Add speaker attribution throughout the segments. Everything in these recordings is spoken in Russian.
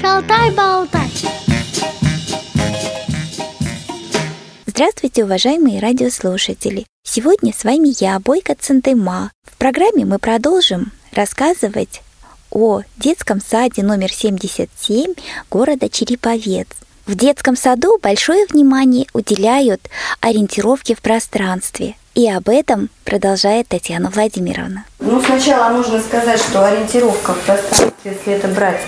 Speaker 1: Шалтай-болтай
Speaker 2: Здравствуйте, уважаемые радиослушатели! Сегодня с вами я, Бойко Центыма. В программе мы продолжим рассказывать о детском саде номер 77 города Череповец. В детском саду большое внимание уделяют ориентировке в пространстве. И об этом продолжает Татьяна Владимировна.
Speaker 3: Ну, сначала нужно сказать, что ориентировка в пространстве, если это брать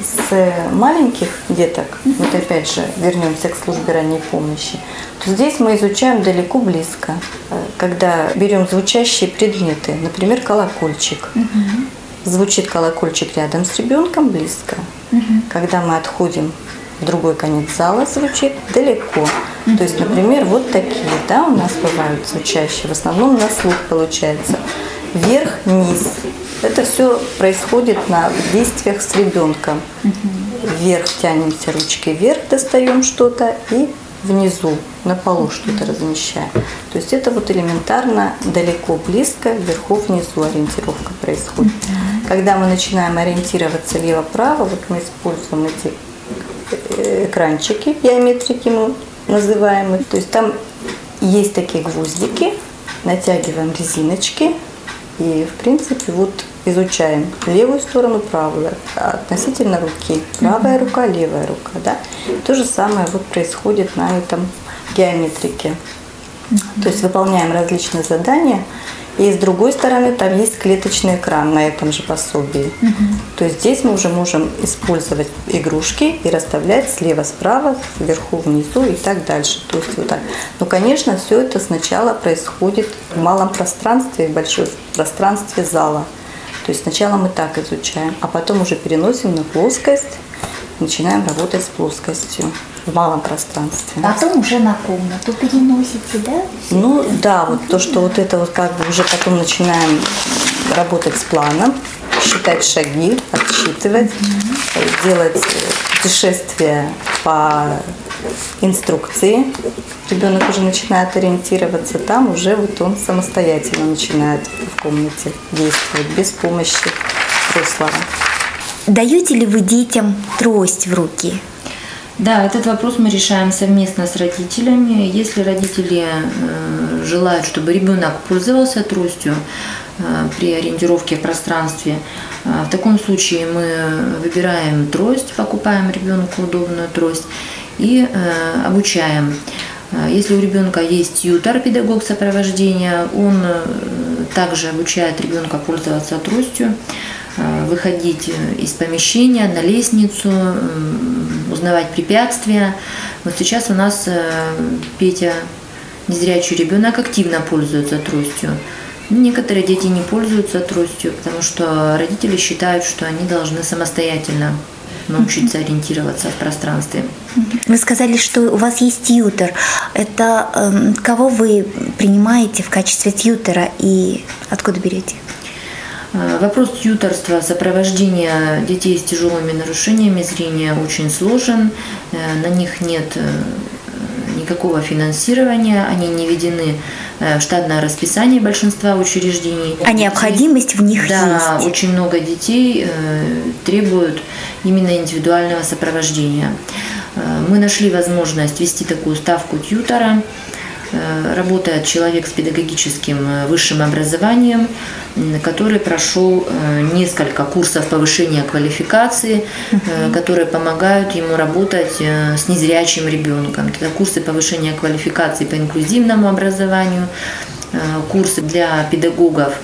Speaker 3: с маленьких деток, вот опять же вернемся к службе ранней помощи, то здесь мы изучаем далеко близко, когда берем звучащие предметы, например, колокольчик. Звучит колокольчик рядом с ребенком близко. Когда мы отходим в другой конец зала звучит далеко. То есть, например, вот такие, да, у нас бывают звучащие, в основном на слух получается. Вверх-вниз. Это все происходит на действиях с ребенком. Вверх тянемся ручкой вверх, достаем что-то и внизу, на полу что-то размещаем. То есть это вот элементарно далеко, близко, вверху, внизу ориентировка происходит. Когда мы начинаем ориентироваться лево-право, вот мы используем эти Э, экранчики геометрики мы называем их. То есть там есть такие гвоздики, натягиваем резиночки и, в принципе, вот изучаем левую сторону, правую, относительно руки. Правая рука, левая рука, да. То же самое вот происходит на этом геометрике. То есть выполняем различные задания – и с другой стороны, там есть клеточный экран на этом же пособии. Угу. То есть здесь мы уже можем использовать игрушки и расставлять слева, справа, вверху, внизу и так дальше. То есть вот так. Но, конечно, все это сначала происходит в малом пространстве, в большом пространстве зала. То есть сначала мы так изучаем, а потом уже переносим на плоскость, начинаем работать с плоскостью в малом пространстве.
Speaker 2: Потом уже на комнату переносите, да?
Speaker 3: Ну да, вот то, что вот это вот как бы уже потом начинаем работать с планом, считать шаги, отсчитывать, mm-hmm. делать путешествие по инструкции. Ребенок уже начинает ориентироваться, там уже вот он самостоятельно начинает в комнате действовать без помощи взрослого.
Speaker 2: Даете ли вы детям трость в руки?
Speaker 4: Да, этот вопрос мы решаем совместно с родителями. Если родители э, желают, чтобы ребенок пользовался тростью э, при ориентировке в пространстве, э, в таком случае мы выбираем трость, покупаем ребенку удобную трость и обучаем. Если у ребенка есть ютер, педагог сопровождения, он также обучает ребенка пользоваться тростью. Э, выходить из помещения на лестницу, узнавать препятствия. Вот сейчас у нас э, Петя, незрячий ребенок, активно пользуется тростью. Некоторые дети не пользуются тростью, потому что родители считают, что они должны самостоятельно научиться ориентироваться в пространстве.
Speaker 2: Вы сказали, что у вас есть тьютер. Это э, кого вы принимаете в качестве тьютера и откуда берете?
Speaker 4: Э, вопрос тьюторства, сопровождения детей с тяжелыми нарушениями зрения очень сложен. Э, на них нет э, никакого финансирования, они не введены в штатное расписание большинства учреждений.
Speaker 2: А необходимость в них
Speaker 4: да,
Speaker 2: есть?
Speaker 4: Да, очень много детей требуют именно индивидуального сопровождения. Мы нашли возможность вести такую ставку тьютора. Э, работает человек с педагогическим э, высшим образованием, который прошел э, несколько курсов повышения квалификации, которые помогают ему работать с незрячим ребенком. Это курсы повышения квалификации по инклюзивному образованию, курсы для педагогов,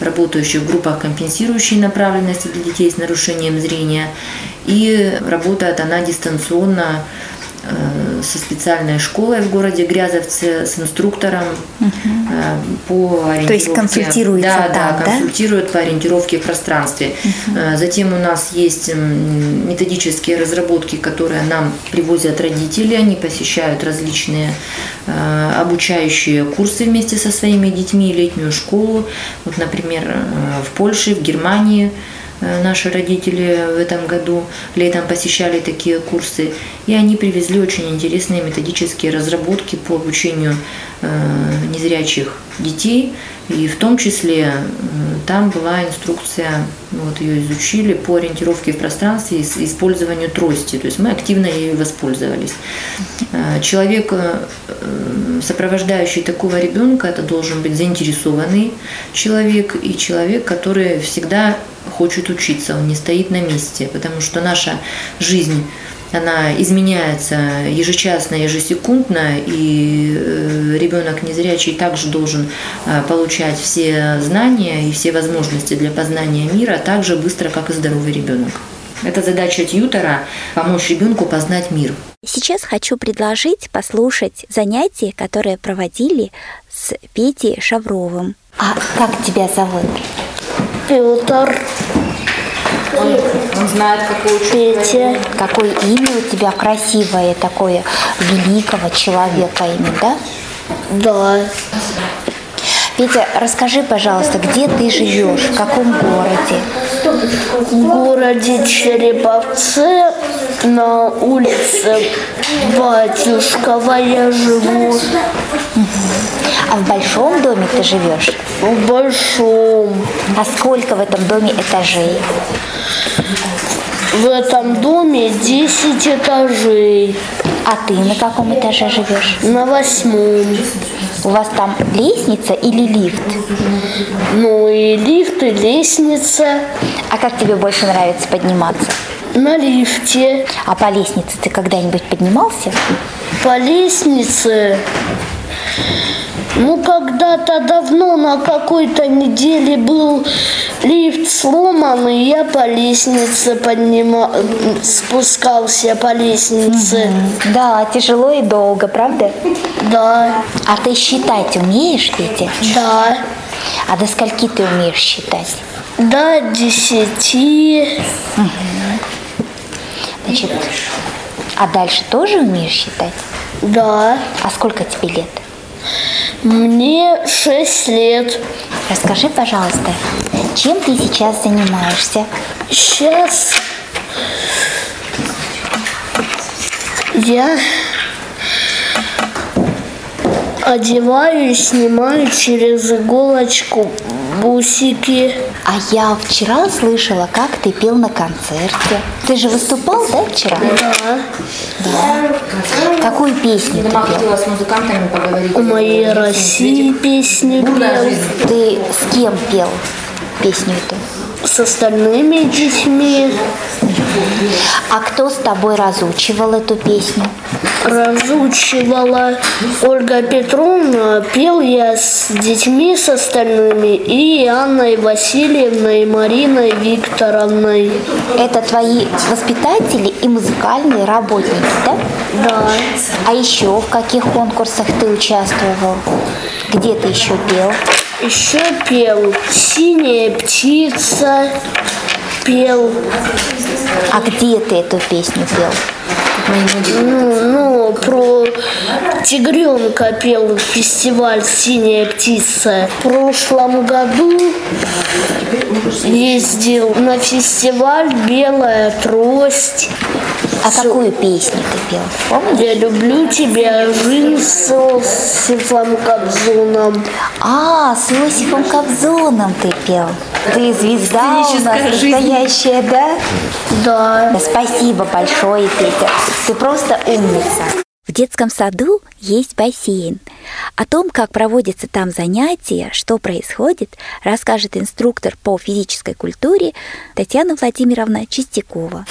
Speaker 4: работающих в группах компенсирующей направленности для детей с нарушением зрения. И работает она дистанционно со специальной школой в городе Грязовце, с инструктором угу. по ориентировке.
Speaker 2: То есть консультируется
Speaker 4: да,
Speaker 2: там,
Speaker 4: да? консультирует по ориентировке в пространстве. Угу. Затем у нас есть методические разработки, которые нам привозят родители. Они посещают различные обучающие курсы вместе со своими детьми, летнюю школу. Вот, например, в Польше, в Германии – Э, наши родители в этом году летом посещали такие курсы, и они привезли очень интересные методические разработки по обучению э, незрячих детей, и в том числе э, там была инструкция вот ее изучили по ориентировке в пространстве и использованию трости. То есть мы активно ею воспользовались. Э, человек, э, сопровождающий такого ребенка, это должен быть заинтересованный человек и человек, который всегда хочет учиться, он не стоит на месте, потому что наша жизнь она изменяется ежечасно, ежесекундно, и э, ребенок незрячий также должен э, получать все знания и все возможности для познания мира так же быстро, как и здоровый ребенок. Это задача тьютера – помочь ребенку познать мир.
Speaker 2: Сейчас хочу предложить послушать занятия, которые проводили с Петей Шавровым. А как тебя зовут?
Speaker 1: Петр.
Speaker 4: Он, он знает, какой
Speaker 1: Петя.
Speaker 2: Какое имя у тебя красивое, такое великого человека имя, да?
Speaker 1: Да.
Speaker 2: Петя, расскажи, пожалуйста, где ты живешь, в каком городе?
Speaker 1: В городе Череповце на улице Батюшкова я живу.
Speaker 2: А в большом доме ты живешь?
Speaker 1: В большом.
Speaker 2: А сколько в этом доме этажей?
Speaker 1: В этом доме 10 этажей.
Speaker 2: А ты на каком этаже живешь?
Speaker 1: На восьмом.
Speaker 2: У вас там лестница или лифт?
Speaker 1: Ну и лифт, и лестница.
Speaker 2: А как тебе больше нравится подниматься?
Speaker 1: На лифте.
Speaker 2: А по лестнице ты когда-нибудь поднимался?
Speaker 1: По лестнице ну, когда-то давно на какой-то неделе был лифт сломан, и я по лестнице поднимал, спускался по лестнице.
Speaker 2: Угу. Да, тяжело и долго, правда?
Speaker 1: Да.
Speaker 2: А ты считать умеешь, Петя?
Speaker 1: Да.
Speaker 2: А до скольки ты умеешь считать?
Speaker 1: До десяти. Угу.
Speaker 2: Значит, а дальше тоже умеешь считать?
Speaker 1: Да.
Speaker 2: А сколько тебе лет?
Speaker 1: Мне шесть лет.
Speaker 2: Расскажи, пожалуйста, чем ты сейчас занимаешься?
Speaker 1: Сейчас я одеваю и снимаю через иголочку бусики.
Speaker 2: А я вчера слышала, как ты пел на концерте. Ты же выступал, да, вчера?
Speaker 1: Да.
Speaker 2: Да. Какую песню ты пел?
Speaker 4: хотела с музыкантами поговорить.
Speaker 1: У моей России песню пел.
Speaker 2: Ты с кем пел песню эту?
Speaker 1: С остальными детьми.
Speaker 2: А кто с тобой разучивал эту песню?
Speaker 1: Разучивала Ольга Петровна, пел я с детьми с остальными и Анной Васильевной, и Мариной Викторовной.
Speaker 2: Это твои воспитатели и музыкальные работники, да?
Speaker 1: Да.
Speaker 2: А еще в каких конкурсах ты участвовал? Где ты еще пел?
Speaker 1: Еще пел «Синяя птица», пел.
Speaker 2: А где ты эту песню пел?
Speaker 1: Ну, ну, про тигренка пел фестиваль «Синяя птица». В прошлом году ездил на фестиваль «Белая трость».
Speaker 2: А какую песню ты пел?
Speaker 1: Помнишь? Я люблю тебя, жизнь с Иосифом Кобзоном.
Speaker 2: А, с Иосифом Кобзоном ты пел. Ты звезда у нас настоящая, да?
Speaker 1: Да.
Speaker 2: Спасибо большое, Петя. Ты просто умница. В детском саду есть бассейн. О том, как проводятся там занятия, что происходит, расскажет инструктор по физической культуре Татьяна Владимировна Чистякова.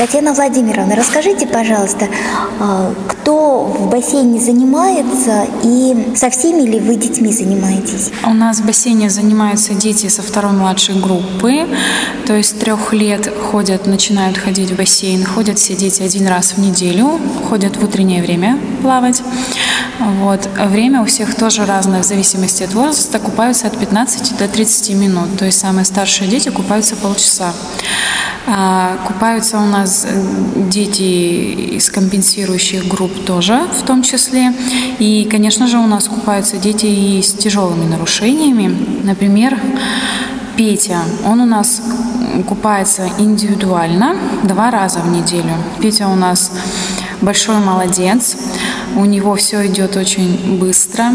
Speaker 2: Татьяна Владимировна, расскажите, пожалуйста, а, кто в бассейне занимается и со всеми ли вы детьми занимаетесь?
Speaker 5: У нас в бассейне занимаются дети со второй младшей группы, то есть трех лет ходят, начинают ходить в бассейн. Ходят все дети один раз в неделю, ходят в утреннее время плавать. Вот. Время у всех тоже разное в зависимости от возраста. Купаются от 15 до 30 минут, то есть самые старшие дети купаются полчаса. А, купаются у нас э, дети из компенсирующих групп тоже в том числе. И, конечно же, у нас купаются дети и с тяжелыми нарушениями. Например, Петя, он у нас купается индивидуально два раза в неделю. Петя у нас большой молодец. У него все идет очень быстро,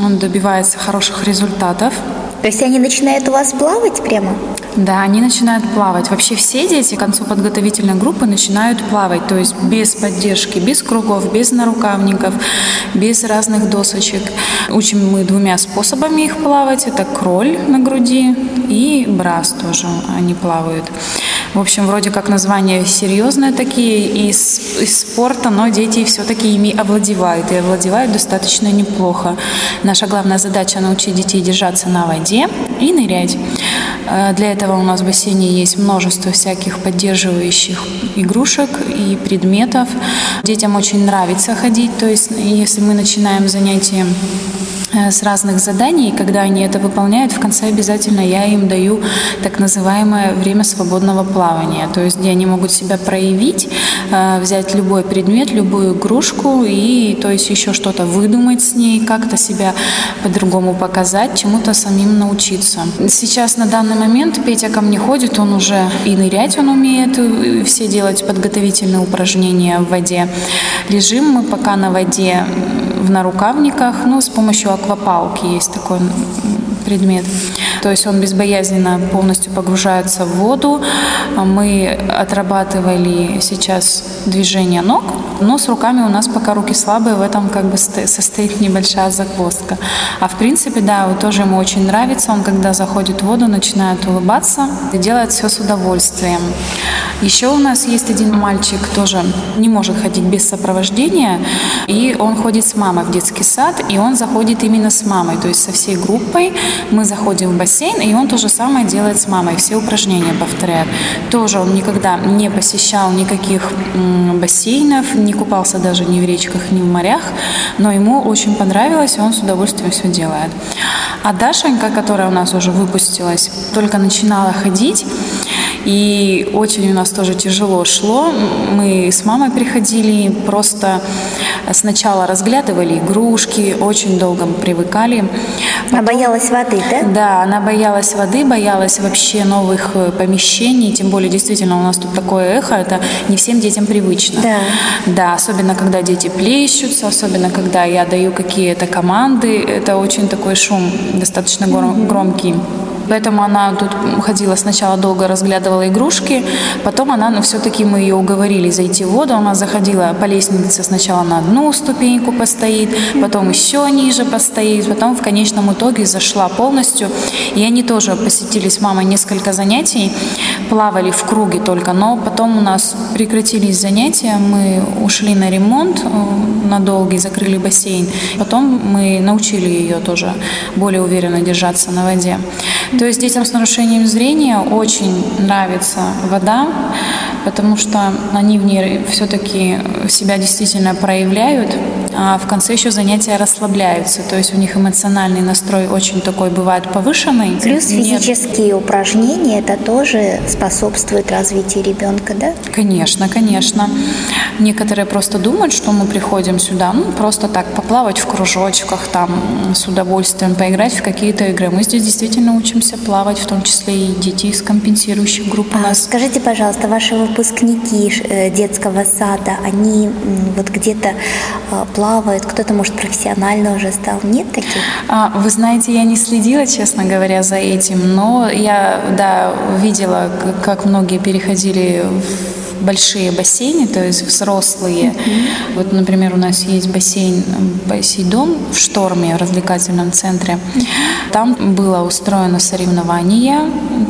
Speaker 5: он добивается хороших результатов.
Speaker 2: То есть они начинают у вас плавать прямо?
Speaker 5: Да, они начинают плавать. Вообще все дети к концу подготовительной группы начинают плавать, то есть без поддержки, без кругов, без нарукавников, без разных досочек. Учим мы двумя способами их плавать. Это кроль на груди и брас тоже они плавают. В общем, вроде как названия серьезные такие из, из спорта, но дети все-таки ими овладевают и овладевают достаточно неплохо. Наша главная задача научить детей держаться на воде и нырять. Э, для этого у нас в бассейне есть множество всяких поддерживающих игрушек и предметов. Детям очень нравится ходить, то есть если мы начинаем занятие с разных заданий, и когда они это выполняют, в конце обязательно я им даю так называемое время свободного плавания, то есть где они могут себя проявить, э, взять любой предмет, любую игрушку и то есть еще что-то выдумать с ней, как-то себя по-другому показать, чему-то самим научиться. Сейчас на данный момент Петя ко мне ходит, он уже и нырять он умеет, и все делать подготовительные упражнения в воде. Лежим мы пока на воде в нарукавниках, ну, с помощью аквапалки есть такой предмет. То есть он безбоязненно полностью погружается в воду. Мы отрабатывали сейчас движение ног, но с руками у нас пока руки слабые, в этом как бы состоит небольшая загвоздка. А в принципе, да, вот тоже ему очень нравится, он когда заходит в воду, начинает улыбаться и делает все с удовольствием. Еще у нас есть один мальчик, тоже не может ходить без сопровождения, и он ходит с мамой в детский сад, и он заходит именно с мамой, то есть со всей группой мы заходим в бассейн, и он то же самое делает с мамой, все упражнения повторяет. Тоже он никогда не посещал никаких бассейнов, не купался даже ни в речках, ни в морях, но ему очень понравилось, и он с удовольствием все делает. А Дашенька, которая у нас уже выпустилась, только начинала ходить, и очень у нас тоже тяжело шло. Мы с мамой приходили, просто сначала разглядывали игрушки, очень долго привыкали.
Speaker 2: Потом, она боялась воды, да?
Speaker 5: Да, она боялась воды, боялась вообще новых э, помещений, тем более действительно у нас тут такое эхо, это не всем детям привычно.
Speaker 2: Да.
Speaker 5: Да, особенно когда дети плещутся, особенно когда я даю какие-то команды, это очень такой шум достаточно громкий. Поэтому она тут ходила сначала долго разглядывала игрушки, потом она, ну, все-таки мы ее уговорили зайти в воду. Она заходила по лестнице сначала на одну ступеньку постоит, потом еще ниже постоит, потом в конечном итоге зашла полностью. И они тоже посетили с мамой несколько занятий, плавали в круге только, но потом у нас прекратились занятия, мы ушли на ремонт э, на долгий, закрыли бассейн. Потом мы научили ее тоже более уверенно держаться на воде. То есть детям с нарушением зрения очень нравится вода, потому что они в ней все-таки себя действительно проявляют, в конце еще занятия расслабляются, то есть у них эмоциональный настрой очень такой бывает повышенный.
Speaker 2: Плюс физические Нет. упражнения, это тоже способствует развитию ребенка, да?
Speaker 5: Конечно, конечно. Некоторые просто думают, что мы приходим сюда, ну, просто так поплавать в кружочках, там, с удовольствием поиграть в какие-то игры. Мы здесь действительно учимся плавать, в том числе и дети из компенсирующих групп у а нас.
Speaker 2: Скажите, пожалуйста, ваши выпускники э, детского сада, они вот где-то э, плавают, кто-то, может, профессионально уже стал? Нет таких?
Speaker 5: А, вы знаете, я не следила, честно говоря, за этим, но я, да, видела, как многие переходили в большие бассейны, то есть взрослые. Mm-hmm. Вот, например, у нас есть бассейн Байсейдом в Шторме, в развлекательном центре. Там было устроено соревнование,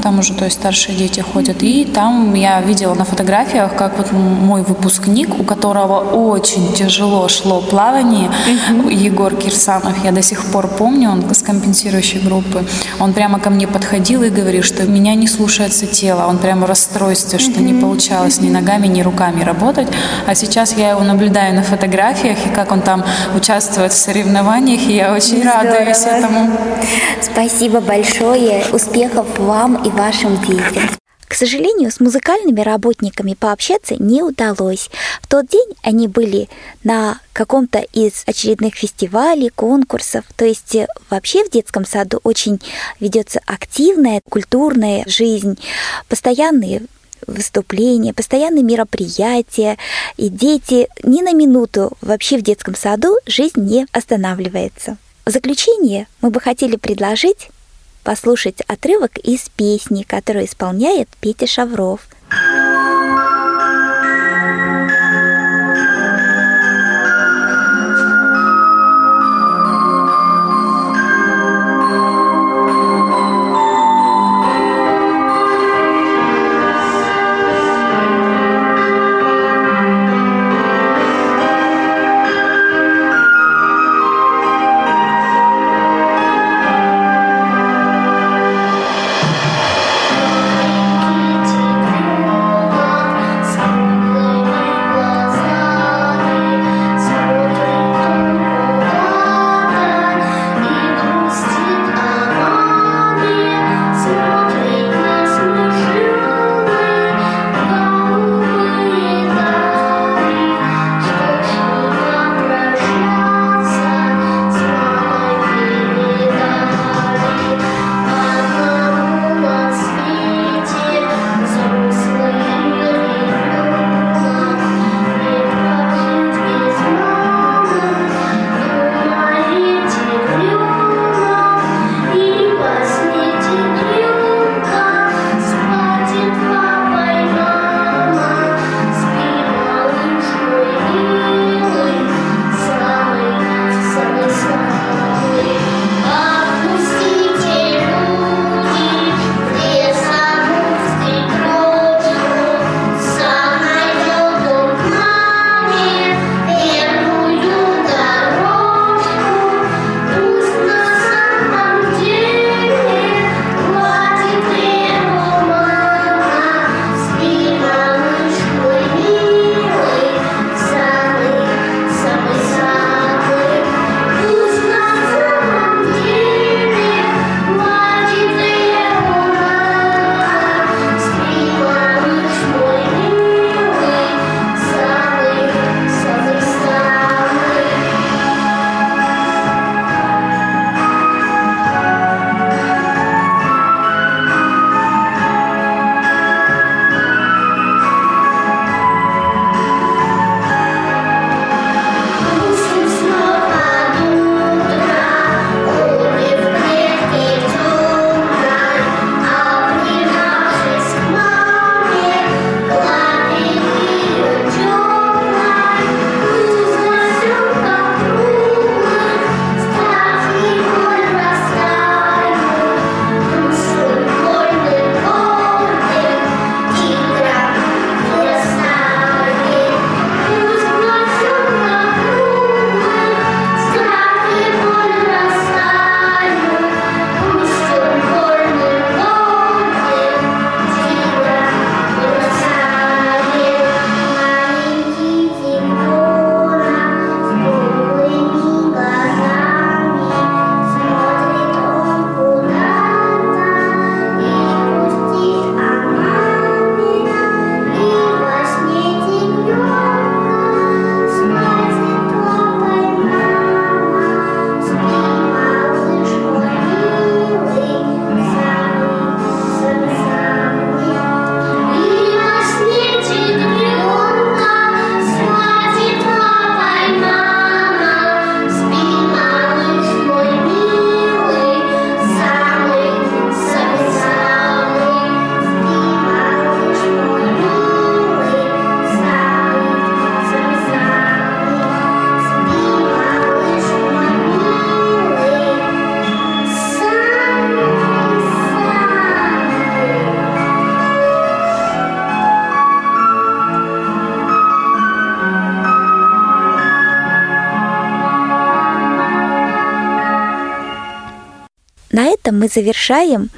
Speaker 5: там уже, то есть старшие дети ходят, и там я видела на фотографиях, как вот мой выпускник, у которого очень тяжело шло плавание, mm-hmm. Егор Кирсанов, я до сих пор помню, он с компенсирующей группы, он прямо ко мне подходил и говорил, что меня не слушается тело, он прямо в расстройстве, что mm-hmm. не получалось ни ногами, ни руками работать. А сейчас я его наблюдаю на фотографиях, и как он там участвует в соревнованиях, и я очень Здорово. радуюсь этому.
Speaker 2: Спасибо большое. Успехов вам и вашим детям. К сожалению, с музыкальными работниками пообщаться не удалось. В тот день они были на каком-то из очередных фестивалей, конкурсов. То есть э, вообще в детском саду очень ведется активная культурная жизнь, постоянные
Speaker 1: выступления, постоянные мероприятия, и дети ни на минуту вообще в детском саду жизнь не останавливается. В заключение мы бы хотели предложить послушать отрывок из песни, которую исполняет Петя Шавров – завершаем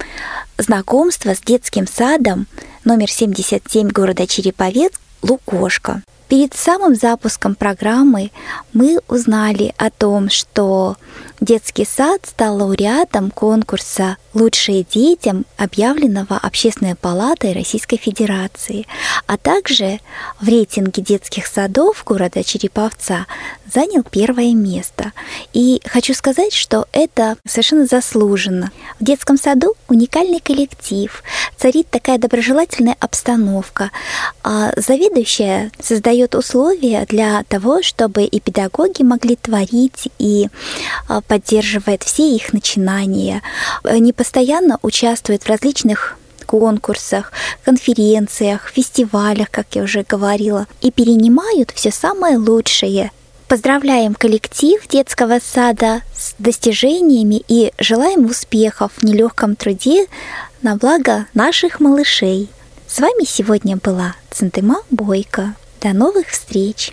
Speaker 1: знакомство с детским садом номер 77 города Череповец «Лукошка». Перед самым запуском программы мы узнали о том, что
Speaker 2: детский сад стал лауреатом конкурса «Лучшие детям», объявленного Общественной палатой Российской Федерации, а также в рейтинге детских садов города Череповца занял первое место. И хочу сказать, что это совершенно заслуженно. В детском саду уникальный коллектив, царит такая доброжелательная обстановка, а заведующая создает условия для того, чтобы и педагоги могли творить, и а, поддерживает все их начинания. Они постоянно участвуют в различных конкурсах, конференциях, фестивалях, как я уже говорила, и перенимают все самое лучшее Поздравляем коллектив детского сада с достижениями и желаем успехов в нелегком труде на благо наших малышей. С вами сегодня была Центыма Бойко. До новых встреч!